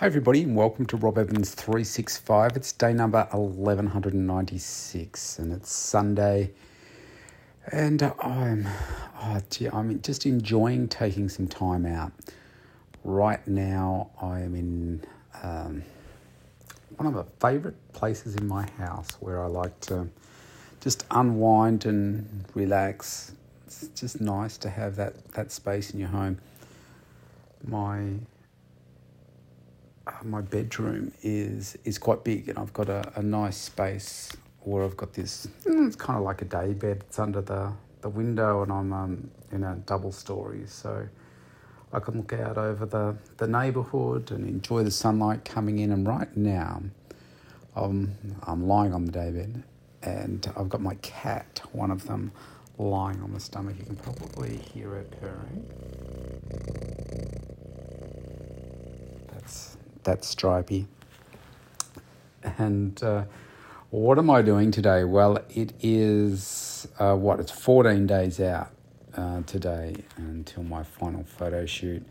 Hi, everybody, and welcome to Rob Evans 365. It's day number 1196, and it's Sunday. And I'm, oh, gee, I'm just enjoying taking some time out. Right now, I am in um, one of my favourite places in my house where I like to just unwind and relax. It's just nice to have that, that space in your home. My uh, my bedroom is is quite big, and I've got a, a nice space where I've got this. Mm, it's kind of like a day bed. It's under the the window, and I'm um, in a double story, so I can look out over the the neighbourhood and enjoy the sunlight coming in. And right now, I'm I'm lying on the day bed, and I've got my cat, one of them, lying on the stomach. You can probably hear her purring. That's stripy. And uh, what am I doing today? Well, it is uh, what? It's 14 days out uh, today until my final photo shoot.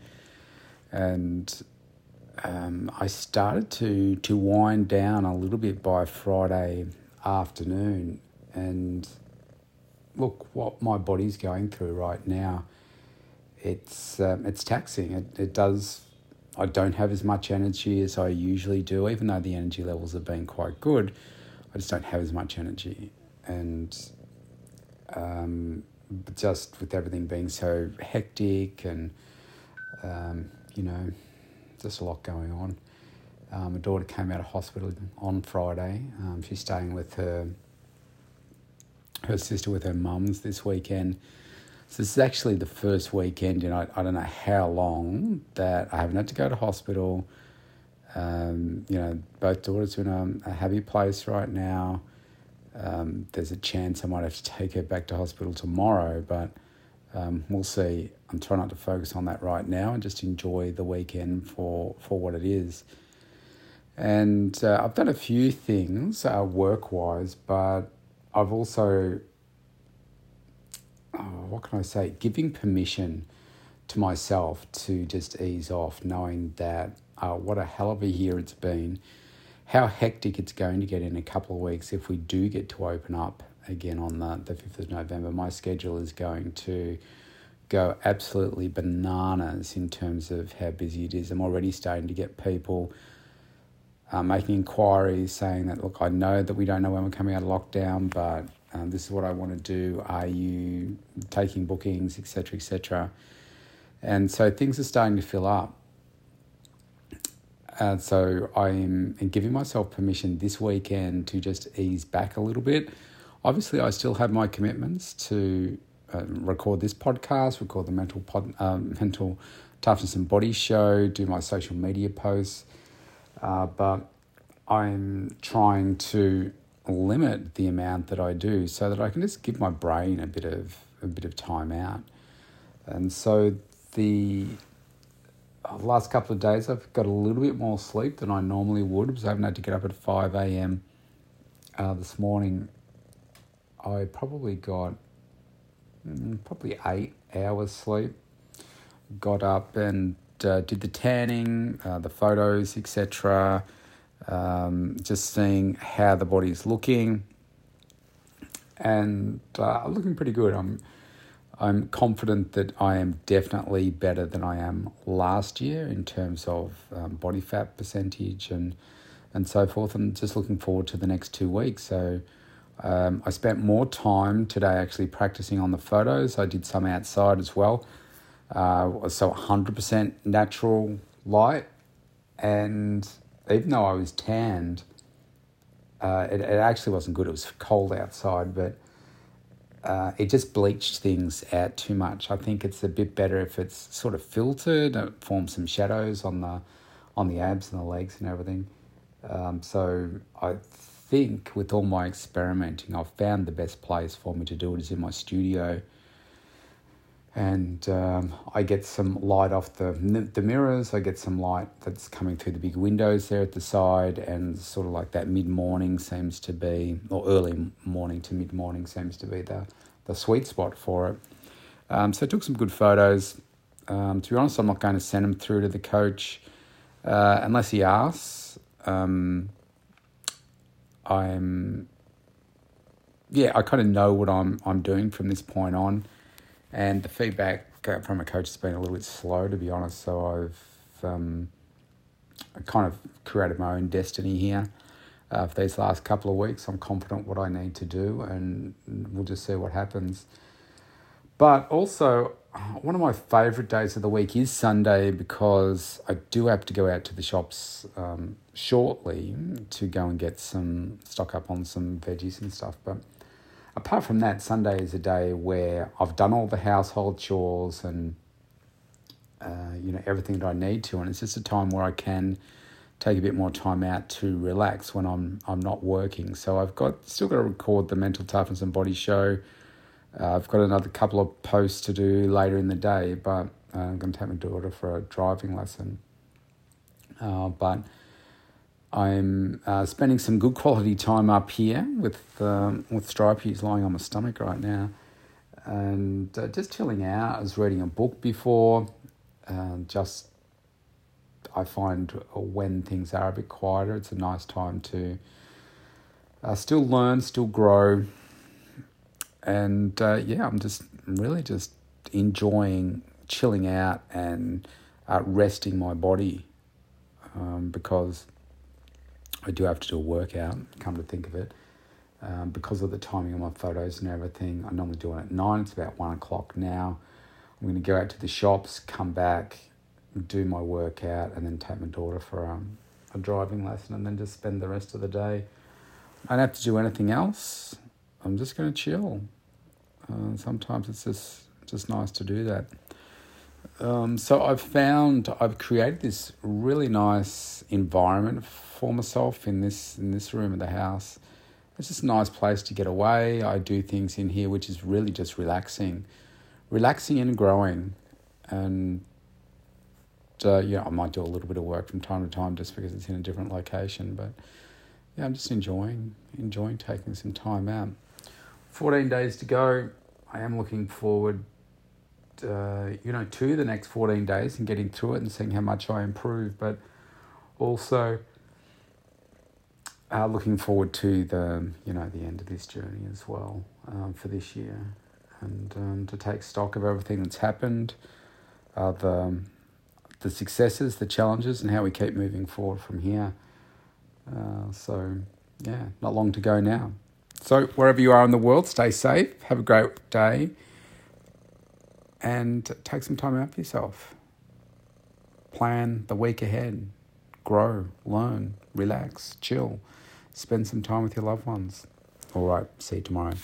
And um, I started to, to wind down a little bit by Friday afternoon. And look, what my body's going through right now, it's, um, it's taxing. It, it does I don't have as much energy as I usually do, even though the energy levels have been quite good. I just don't have as much energy, and um, just with everything being so hectic and um, you know, just a lot going on. Um, my daughter came out of hospital on Friday. Um, she's staying with her her sister with her mums this weekend so this is actually the first weekend in I, I don't know how long that I haven't had to go to hospital. Um, you know, both daughters are in a, a happy place right now. Um, there's a chance I might have to take her back to hospital tomorrow, but um, we'll see. I'm trying not to focus on that right now and just enjoy the weekend for, for what it is. And uh, I've done a few things uh, work wise, but I've also oh, what can I say? Giving permission to myself to just ease off, knowing that uh, what a hell of a year it's been, how hectic it's going to get in a couple of weeks if we do get to open up again on the, the 5th of November. My schedule is going to go absolutely bananas in terms of how busy it is. I'm already starting to get people uh, making inquiries saying that, look, I know that we don't know when we're coming out of lockdown, but um, this is what I want to do. Are you taking bookings, etc., etc.? And so things are starting to fill up. And so I'm giving myself permission this weekend to just ease back a little bit. Obviously, I still have my commitments to um, record this podcast, record the mental pod, um, mental toughness and body show, do my social media posts, uh, but I'm trying to limit the amount that I do so that I can just give my brain a bit of a bit of time out. And so the last couple of days I've got a little bit more sleep than I normally would because I haven't had to get up at 5 a.m. Uh, this morning. I probably got mm, probably eight hours sleep. Got up and uh, did the tanning, uh, the photos, etc um, just seeing how the body is looking, and uh, I'm looking pretty good. I'm I'm confident that I am definitely better than I am last year in terms of um, body fat percentage and and so forth. And just looking forward to the next two weeks. So. Um, I spent more time today actually practicing on the photos. I did some outside as well. Uh, so 100% natural light and even though I was tanned, uh, it, it actually wasn't good. It was cold outside, but uh, it just bleached things out too much. I think it's a bit better if it's sort of filtered. It forms some shadows on the on the abs and the legs and everything. Um, so I think with all my experimenting, I've found the best place for me to do it is in my studio and um, I get some light off the the mirrors. I get some light that's coming through the big windows there at the side, and sort of like that mid morning seems to be, or early morning to mid morning seems to be the the sweet spot for it. Um, so I took some good photos. Um, to be honest, I'm not going to send them through to the coach uh, unless he asks. Um, I'm yeah, I kind of know what I'm I'm doing from this point on, and the feedback from a coach has been a little bit slow to be honest. So I've um, kind of created my own destiny here. Uh, for these last couple of weeks, I'm confident what I need to do, and we'll just see what happens. But also, one of my favourite days of the week is Sunday because I do have to go out to the shops um, shortly to go and get some stock up on some veggies and stuff. But apart from that, Sunday is a day where I've done all the household chores and uh, you know everything that I need to, and it's just a time where I can take a bit more time out to relax when I'm I'm not working. So I've got still got to record the mental toughness and body show. Uh, I've got another couple of posts to do later in the day, but uh, I'm going to take my daughter for a driving lesson. Uh, but I'm uh, spending some good quality time up here with um, with Stripey. He's lying on my stomach right now, and uh, just chilling out. I was reading a book before. And just I find when things are a bit quieter, it's a nice time to uh, still learn, still grow, and uh, yeah, I'm just really just enjoying chilling out and uh, resting my body um, because I do have to do a workout, come to think of it. Um, because of the timing of my photos and everything, I normally do it at nine. It's about one o'clock now. I'm going to go out to the shops, come back, do my workout, and then take my daughter for um, a driving lesson, and then just spend the rest of the day. I don't have to do anything else. I'm just going to chill. Uh, sometimes it's just just nice to do that. Um, so I've found I've created this really nice environment for myself in this in this room of the house. It's just a nice place to get away. I do things in here which is really just relaxing, relaxing and growing, and uh, yeah, I might do a little bit of work from time to time just because it's in a different location. But yeah, I'm just enjoying enjoying taking some time out. Fourteen days to go. I am looking forward uh, you know, to the next 14 days and getting through it and seeing how much I improve, but also uh, looking forward to the, you know, the end of this journey as well um, for this year and um, to take stock of everything that's happened, uh, the, the successes, the challenges, and how we keep moving forward from here. Uh, so, yeah, not long to go now. So, wherever you are in the world, stay safe, have a great day and take some time out for yourself. Plan the week ahead, grow, learn, relax, chill, spend some time with your loved ones. All right, see you tomorrow.